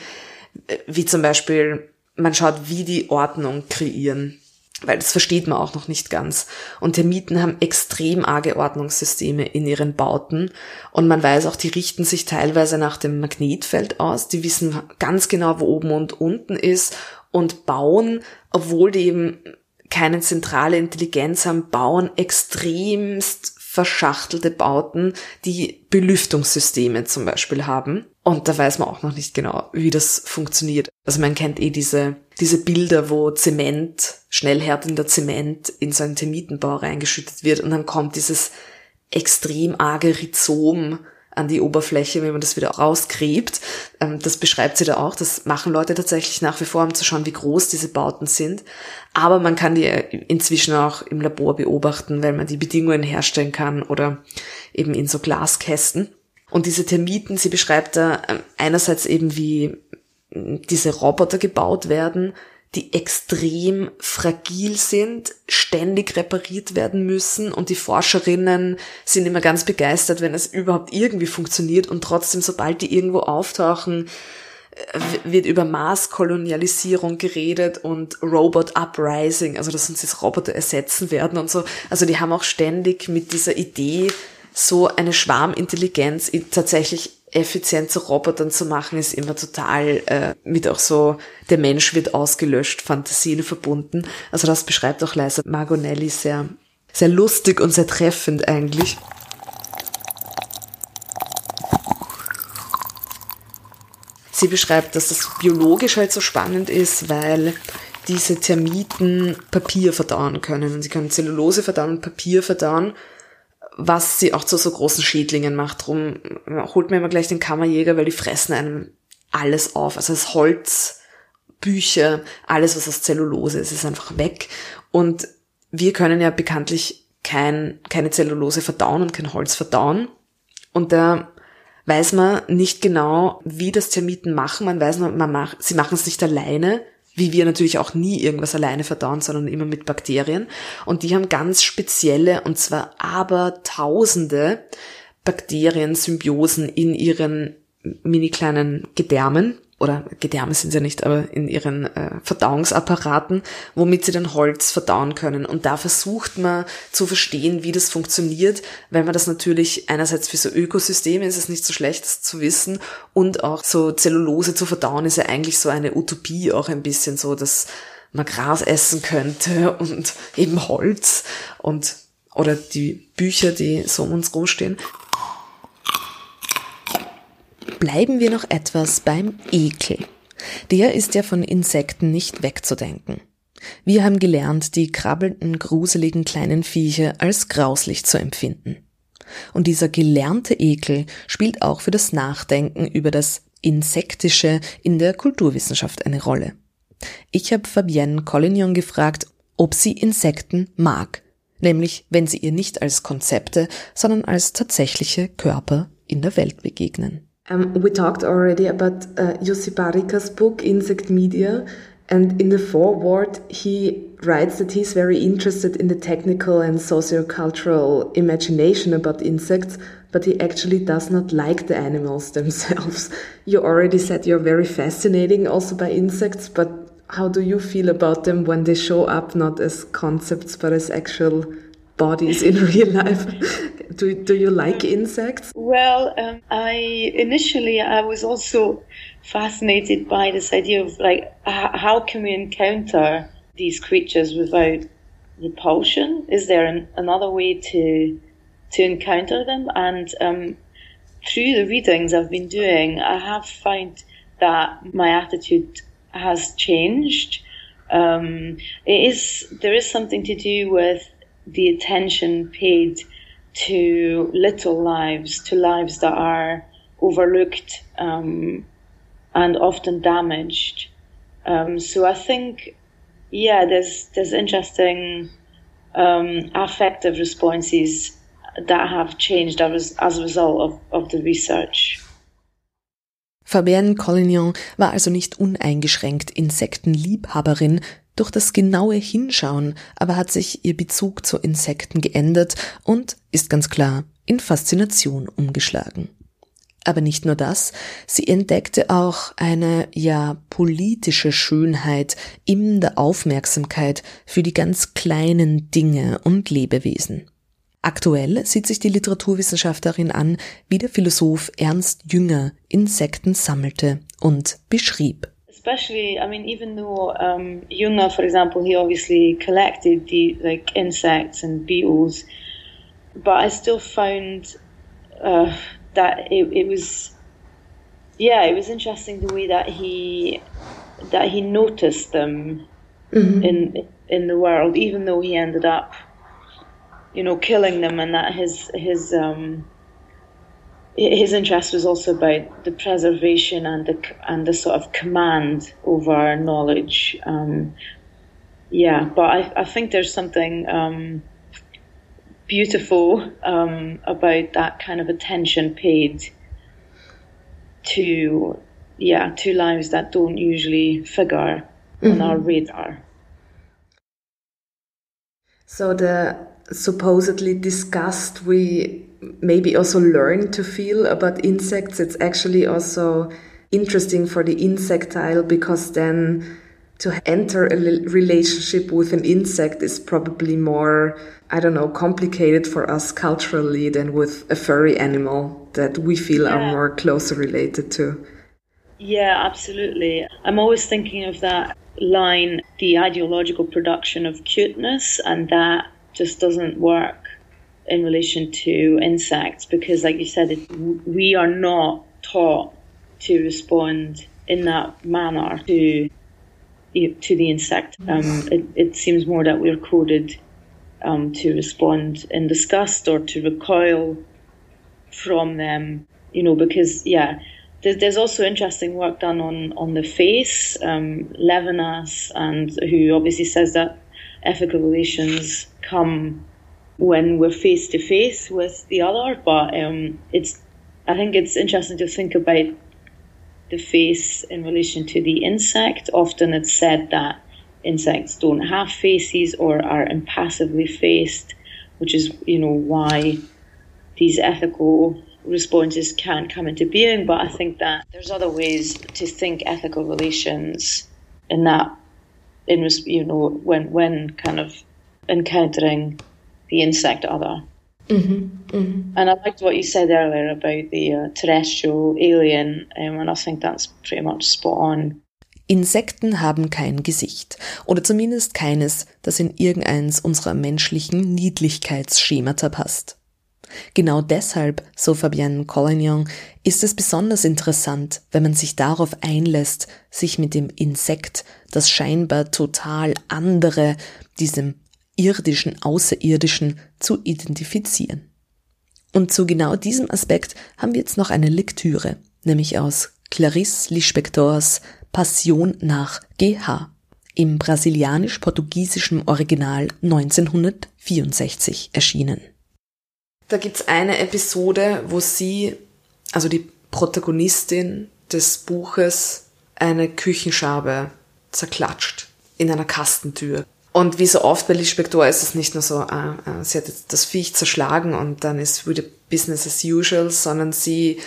wie zum Beispiel man schaut, wie die Ordnung kreieren weil das versteht man auch noch nicht ganz. Und Termiten haben extrem arge Ordnungssysteme in ihren Bauten und man weiß auch, die richten sich teilweise nach dem Magnetfeld aus, die wissen ganz genau, wo oben und unten ist und bauen, obwohl die eben keine zentrale Intelligenz haben, bauen extremst verschachtelte Bauten, die Belüftungssysteme zum Beispiel haben. Und da weiß man auch noch nicht genau, wie das funktioniert. Also man kennt eh diese, diese Bilder, wo Zement, schnell härtender Zement in so einen Termitenbau reingeschüttet wird und dann kommt dieses extrem arge Rhizom an die Oberfläche, wenn man das wieder rausgräbt. Ähm, das beschreibt sie da auch. Das machen Leute tatsächlich nach wie vor, um zu schauen, wie groß diese Bauten sind. Aber man kann die inzwischen auch im Labor beobachten, weil man die Bedingungen herstellen kann oder eben in so Glaskästen. Und diese Termiten, sie beschreibt da ähm, einerseits eben, wie diese Roboter gebaut werden, die extrem fragil sind, ständig repariert werden müssen und die Forscherinnen sind immer ganz begeistert, wenn es überhaupt irgendwie funktioniert und trotzdem, sobald die irgendwo auftauchen, äh, wird über Maßkolonialisierung geredet und Robot Uprising, also dass uns jetzt Roboter ersetzen werden und so. Also die haben auch ständig mit dieser Idee, so eine Schwarmintelligenz tatsächlich effizient zu Robotern zu machen, ist immer total äh, mit auch so, der Mensch wird ausgelöscht, Fantasien verbunden. Also das beschreibt auch Liza Margonelli sehr, sehr lustig und sehr treffend eigentlich. Sie beschreibt, dass das biologisch halt so spannend ist, weil diese Termiten Papier verdauen können. Und sie können Zellulose verdauen und Papier verdauen was sie auch zu so großen Schädlingen macht. Drum holt man immer gleich den Kammerjäger, weil die fressen einem alles auf. Also das Holz, Bücher, alles was aus Zellulose ist, ist einfach weg. Und wir können ja bekanntlich kein, keine Zellulose verdauen und kein Holz verdauen. Und da weiß man nicht genau, wie das Termiten machen. Man weiß nur, man macht, sie machen es nicht alleine, wie wir natürlich auch nie irgendwas alleine verdauen, sondern immer mit Bakterien. Und die haben ganz spezielle, und zwar aber tausende Bakterien-Symbiosen in ihren mini kleinen Gedärmen oder Gedärme sind sie ja nicht, aber in ihren äh, Verdauungsapparaten, womit sie dann Holz verdauen können. Und da versucht man zu verstehen, wie das funktioniert, weil man das natürlich einerseits für so Ökosysteme ist es nicht so schlecht, zu wissen, und auch so Zellulose zu verdauen ist ja eigentlich so eine Utopie auch ein bisschen so, dass man Gras essen könnte und eben Holz und oder die Bücher, die so um uns rumstehen. Bleiben wir noch etwas beim Ekel. Der ist ja von Insekten nicht wegzudenken. Wir haben gelernt, die krabbelnden, gruseligen kleinen Viecher als grauslich zu empfinden. Und dieser gelernte Ekel spielt auch für das Nachdenken über das Insektische in der Kulturwissenschaft eine Rolle. Ich habe Fabienne Collignon gefragt, ob sie Insekten mag, nämlich wenn sie ihr nicht als Konzepte, sondern als tatsächliche Körper in der Welt begegnen. Um, we talked already about uh, Jussi Parikka's book, Insect Media, and in the foreword, he writes that he's very interested in the technical and sociocultural imagination about insects, but he actually does not like the animals themselves. You already said you're very fascinating also by insects, but how do you feel about them when they show up not as concepts but as actual bodies in real life? do, do you like insects? Well, um, I initially I was also fascinated by this idea of like how can we encounter these creatures without repulsion? Is there an, another way to to encounter them? And um, through the readings I've been doing, I have found that my attitude has changed. Um, it is there is something to do with the attention paid to little lives, to lives that are overlooked um, and often damaged. Um, so I think, yeah, there's there's interesting um, affective responses that have changed as, as a result of, of the research. Fabienne Collignon war also nicht uneingeschränkt Insektenliebhaberin, durch das genaue Hinschauen aber hat sich ihr Bezug zu Insekten geändert und ist ganz klar in Faszination umgeschlagen. Aber nicht nur das, sie entdeckte auch eine ja politische Schönheit in der Aufmerksamkeit für die ganz kleinen Dinge und Lebewesen. Aktuell sieht sich die Literaturwissenschaftlerin an, wie der Philosoph Ernst Jünger Insekten sammelte und beschrieb. Especially, I mean, even though um, Jünger, for example, he obviously collected the like insects and beetles, but I still found uh, that it, it was yeah it was interesting the way that he that he noticed them mm-hmm. in in the world even though he ended up you know killing them and that his his um his interest was also about the preservation and the and the sort of command over knowledge um yeah but I, I think there's something um beautiful um, about that kind of attention paid to yeah to lives that don't usually figure mm-hmm. on our radar. So the supposedly disgust we maybe also learn to feel about insects. It's actually also interesting for the insectile because then to enter a relationship with an insect is probably more, I don't know, complicated for us culturally than with a furry animal that we feel yeah. are more closely related to. Yeah, absolutely. I'm always thinking of that line, the ideological production of cuteness, and that just doesn't work in relation to insects because, like you said, it, we are not taught to respond in that manner to to the insect. Um, it, it, seems more that we're coded um, to respond in disgust or to recoil from them, you know, because, yeah, there's, there's also interesting work done on, on the face. Um, Levinas, and who obviously says that ethical relations come when we're face to face with the other, but um, it's I think it's interesting to think about the face in relation to the insect. Often it's said that insects don't have faces or are impassively faced, which is, you know, why these ethical responses can't come into being. But I think that there's other ways to think ethical relations in that, in you know, when when kind of encountering the insect other. Mm-hmm, mm-hmm. And I liked what you said earlier about the uh, terrestrial alien, um, and I think that's pretty much spot on. Insekten haben kein Gesicht oder zumindest keines, das in irgendeins unserer menschlichen Niedlichkeitsschemata passt. Genau deshalb, so Fabienne Collignon, ist es besonders interessant, wenn man sich darauf einlässt, sich mit dem Insekt, das scheinbar total andere, diesem irdischen, außerirdischen zu identifizieren. Und zu genau diesem Aspekt haben wir jetzt noch eine Lektüre, nämlich aus Clarice Lispectors Passion nach GH im brasilianisch-portugiesischen Original 1964 erschienen. Da gibt's eine Episode, wo sie, also die Protagonistin des Buches, eine Küchenschabe zerklatscht in einer Kastentür. Und wie so oft bei Lispector ist es nicht nur so, ah, ah, sie hat jetzt das Viech zerschlagen und dann ist wieder Business as usual, sondern sie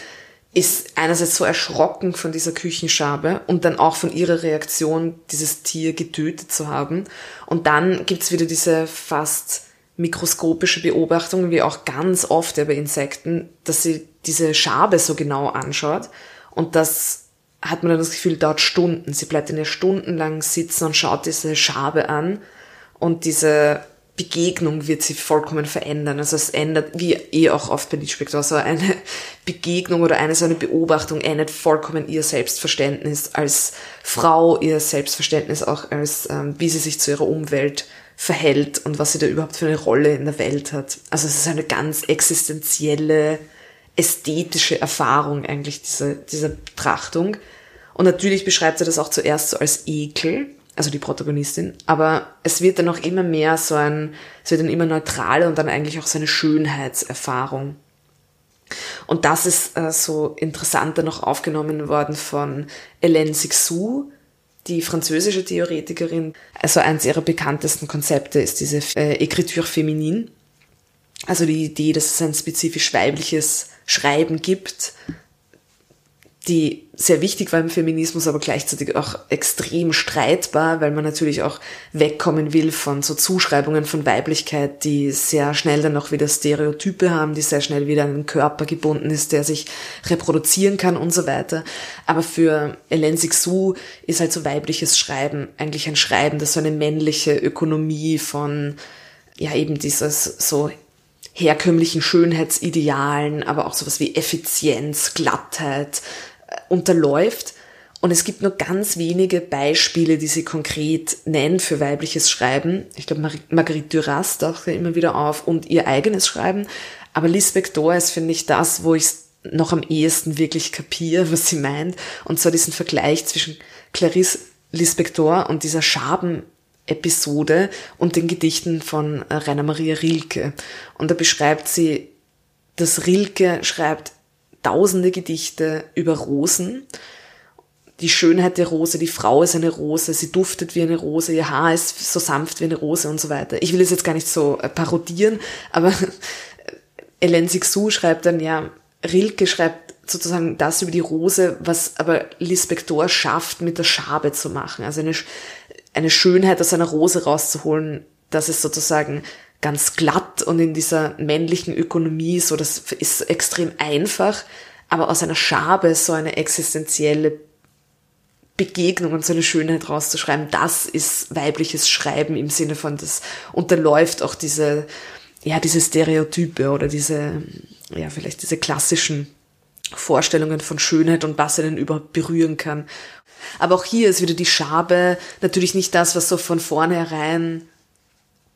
ist einerseits so erschrocken von dieser Küchenschabe und dann auch von ihrer Reaktion, dieses Tier getötet zu haben. Und dann gibt's wieder diese fast mikroskopische Beobachtung, wie auch ganz oft ja bei Insekten, dass sie diese Schabe so genau anschaut und das hat man dann das Gefühl, dauert Stunden. Sie bleibt in ihr stundenlang sitzen und schaut diese Schabe an und diese Begegnung wird sie vollkommen verändern. Also es ändert, wie eh auch oft bei Liedspektor, so eine Begegnung oder eine so eine Beobachtung ändert vollkommen ihr Selbstverständnis als Frau, ihr Selbstverständnis auch als, ähm, wie sie sich zu ihrer Umwelt verhält und was sie da überhaupt für eine Rolle in der Welt hat. Also es ist eine ganz existenzielle, ästhetische Erfahrung eigentlich, diese, diese Betrachtung. Und natürlich beschreibt sie das auch zuerst so als Ekel, also die Protagonistin, aber es wird dann auch immer mehr so ein, es wird dann immer neutraler und dann eigentlich auch so eine Schönheitserfahrung. Und das ist äh, so interessanter noch aufgenommen worden von Hélène Sixou, die französische Theoretikerin. Also eines ihrer bekanntesten Konzepte ist diese äh, Écriture féminine, also die Idee, dass es ein spezifisch weibliches Schreiben gibt, die sehr wichtig war im Feminismus, aber gleichzeitig auch extrem streitbar, weil man natürlich auch wegkommen will von so Zuschreibungen von Weiblichkeit, die sehr schnell dann auch wieder Stereotype haben, die sehr schnell wieder an den Körper gebunden ist, der sich reproduzieren kann und so weiter. Aber für Hélène Sixou ist halt so weibliches Schreiben eigentlich ein Schreiben, das so eine männliche Ökonomie von ja eben dieses so herkömmlichen Schönheitsidealen, aber auch sowas wie Effizienz, Glattheit, unterläuft. Und es gibt nur ganz wenige Beispiele, die sie konkret nennen für weibliches Schreiben. Ich glaube, Mar Marguerite Duras taucht ja immer wieder auf und ihr eigenes Schreiben. Aber Lisbeth Dor ist, finde ich, das, wo ich noch am ehesten wirklich kapiere, was sie meint. Und zwar diesen Vergleich zwischen Clarice Lispector und dieser Schaben-Episode und den Gedichten von äh, Rainer Maria Rilke. Und da beschreibt sie, dass Rilke schreibt tausende Gedichte über Rosen. Die Schönheit der Rose, die Frau ist eine Rose, sie duftet wie eine Rose, ihr Haar ist so sanft wie eine Rose und so weiter. Ich will es jetzt gar nicht so äh, parodieren, aber Hélène Sixou schreibt dann ja, Rilke schreibt sozusagen das über die Rose, was aber Lispector schafft, mit der Schabe zu machen. Also eine, eine Schönheit aus einer Rose rauszuholen, das ist sozusagen ganz glatt und in dieser männlichen Ökonomie so, das ist extrem einfach, aber aus einer Schabe so eine existenzielle Begegnung und so eine Schönheit rauszuschreiben, das ist weibliches Schreiben im Sinne von, das unterläuft auch diese, ja, diese Stereotype oder diese, ja, vielleicht diese klassischen Vorstellungen von Schönheit und was einen überhaupt berühren kann. Aber auch hier ist wieder die Schabe natürlich nicht das, was so von vornherein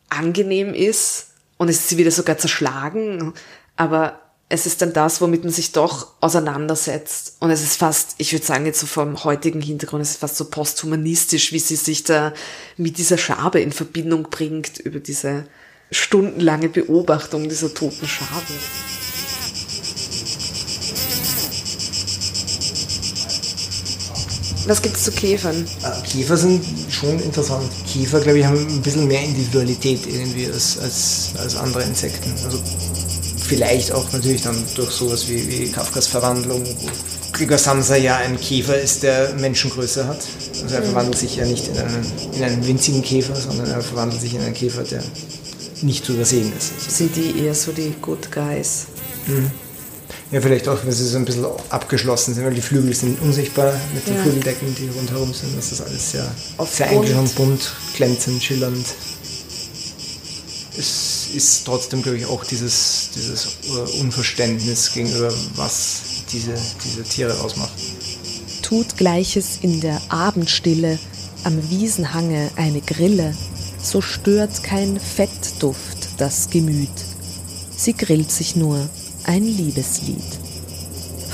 angenehm ist und es ist sie wieder sogar zerschlagen, aber es ist dann das, womit man sich doch auseinandersetzt. Und es ist fast, ich würde sagen, jetzt so vom heutigen Hintergrund, es ist fast so posthumanistisch, wie sie sich da mit dieser Schabe in Verbindung bringt, über diese stundenlange Beobachtung dieser toten Schabe. Was gibt es zu Käfern? Ah, Käfer sind schon interessant. Käfer, glaube ich, haben ein bisschen mehr Individualität irgendwie als, als, als andere Insekten. Also vielleicht auch natürlich dann durch sowas wie, wie Kafkas Verwandlung, wo Gregor Samsa ja ein Käfer ist, der Menschengröße hat. Also er mhm. verwandelt sich ja nicht in einen, in einen winzigen Käfer, sondern er verwandelt sich in einen Käfer, der nicht zu übersehen ist. Also Sind die eher so die Good Guys? Mhm. Ja, vielleicht auch, weil sie so ein bisschen abgeschlossen sind, weil die Flügel sind unsichtbar mit den ja. Flügeldecken, die rundherum sind. Das ist alles sehr, sehr eingeschlagen, bunt, glänzend, schillernd. Es ist trotzdem, glaube ich, auch dieses, dieses Unverständnis gegenüber, was diese, diese Tiere ausmacht. Tut Gleiches in der Abendstille, am Wiesenhange eine Grille, so stört kein Fettduft das Gemüt. Sie grillt sich nur ein Liebeslied.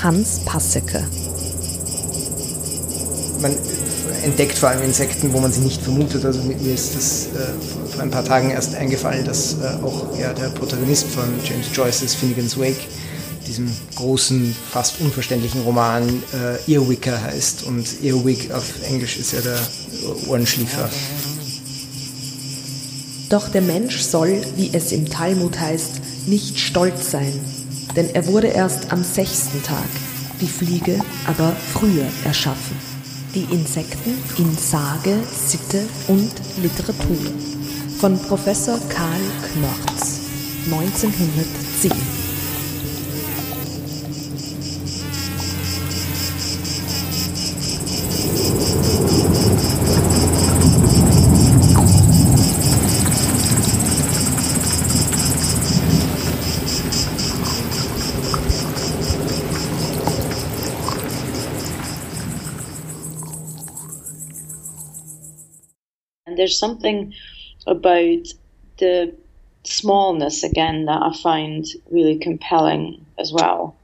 Hans Passecke. Man entdeckt vor allem Insekten, wo man sie nicht vermutet. Also mir ist das äh, vor ein paar Tagen erst eingefallen, dass äh, auch ja, der Protagonist von James Joyce's Finnegan's Wake, diesem großen, fast unverständlichen Roman äh, Earwicker heißt. Und Earwig auf Englisch ist ja der Ohrenschliefer. Doch der Mensch soll, wie es im Talmud heißt, nicht stolz sein, denn er wurde erst am sechsten Tag, die Fliege aber früher erschaffen. Die Insekten in Sage, Sitte und Literatur von Professor Karl Knorz 1910. there's something about the smallness again that I find really compelling as well.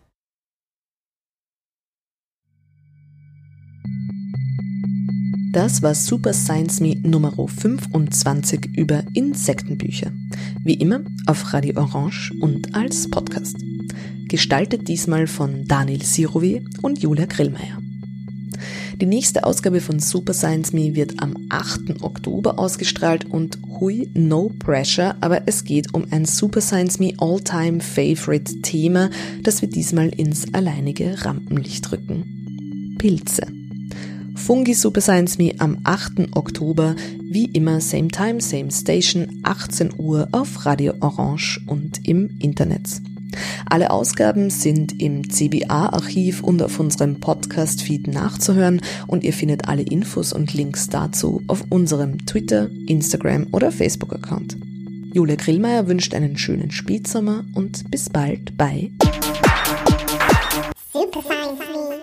Das war Super Science Me Nummer 25 über Insektenbücher. Wie immer auf Radio Orange und als Podcast. Gestaltet diesmal von Daniel Sirovi und Julia Grillmeier. Die nächste Ausgabe von Super Science Me wird am 8. Oktober ausgestrahlt und hui, no pressure, aber es geht um ein Super Science Me All-Time Favorite Thema, das wir diesmal ins alleinige Rampenlicht rücken. Pilze. Fungi Super Science Me am 8. Oktober, wie immer same time, same station, 18 Uhr auf Radio Orange und im Internet. Alle Ausgaben sind im CBA-Archiv und auf unserem Podcast-Feed nachzuhören und ihr findet alle Infos und Links dazu auf unserem Twitter, Instagram oder Facebook-Account. Julia Grillmeier wünscht einen schönen Spätsommer und bis bald bei Super Science Me.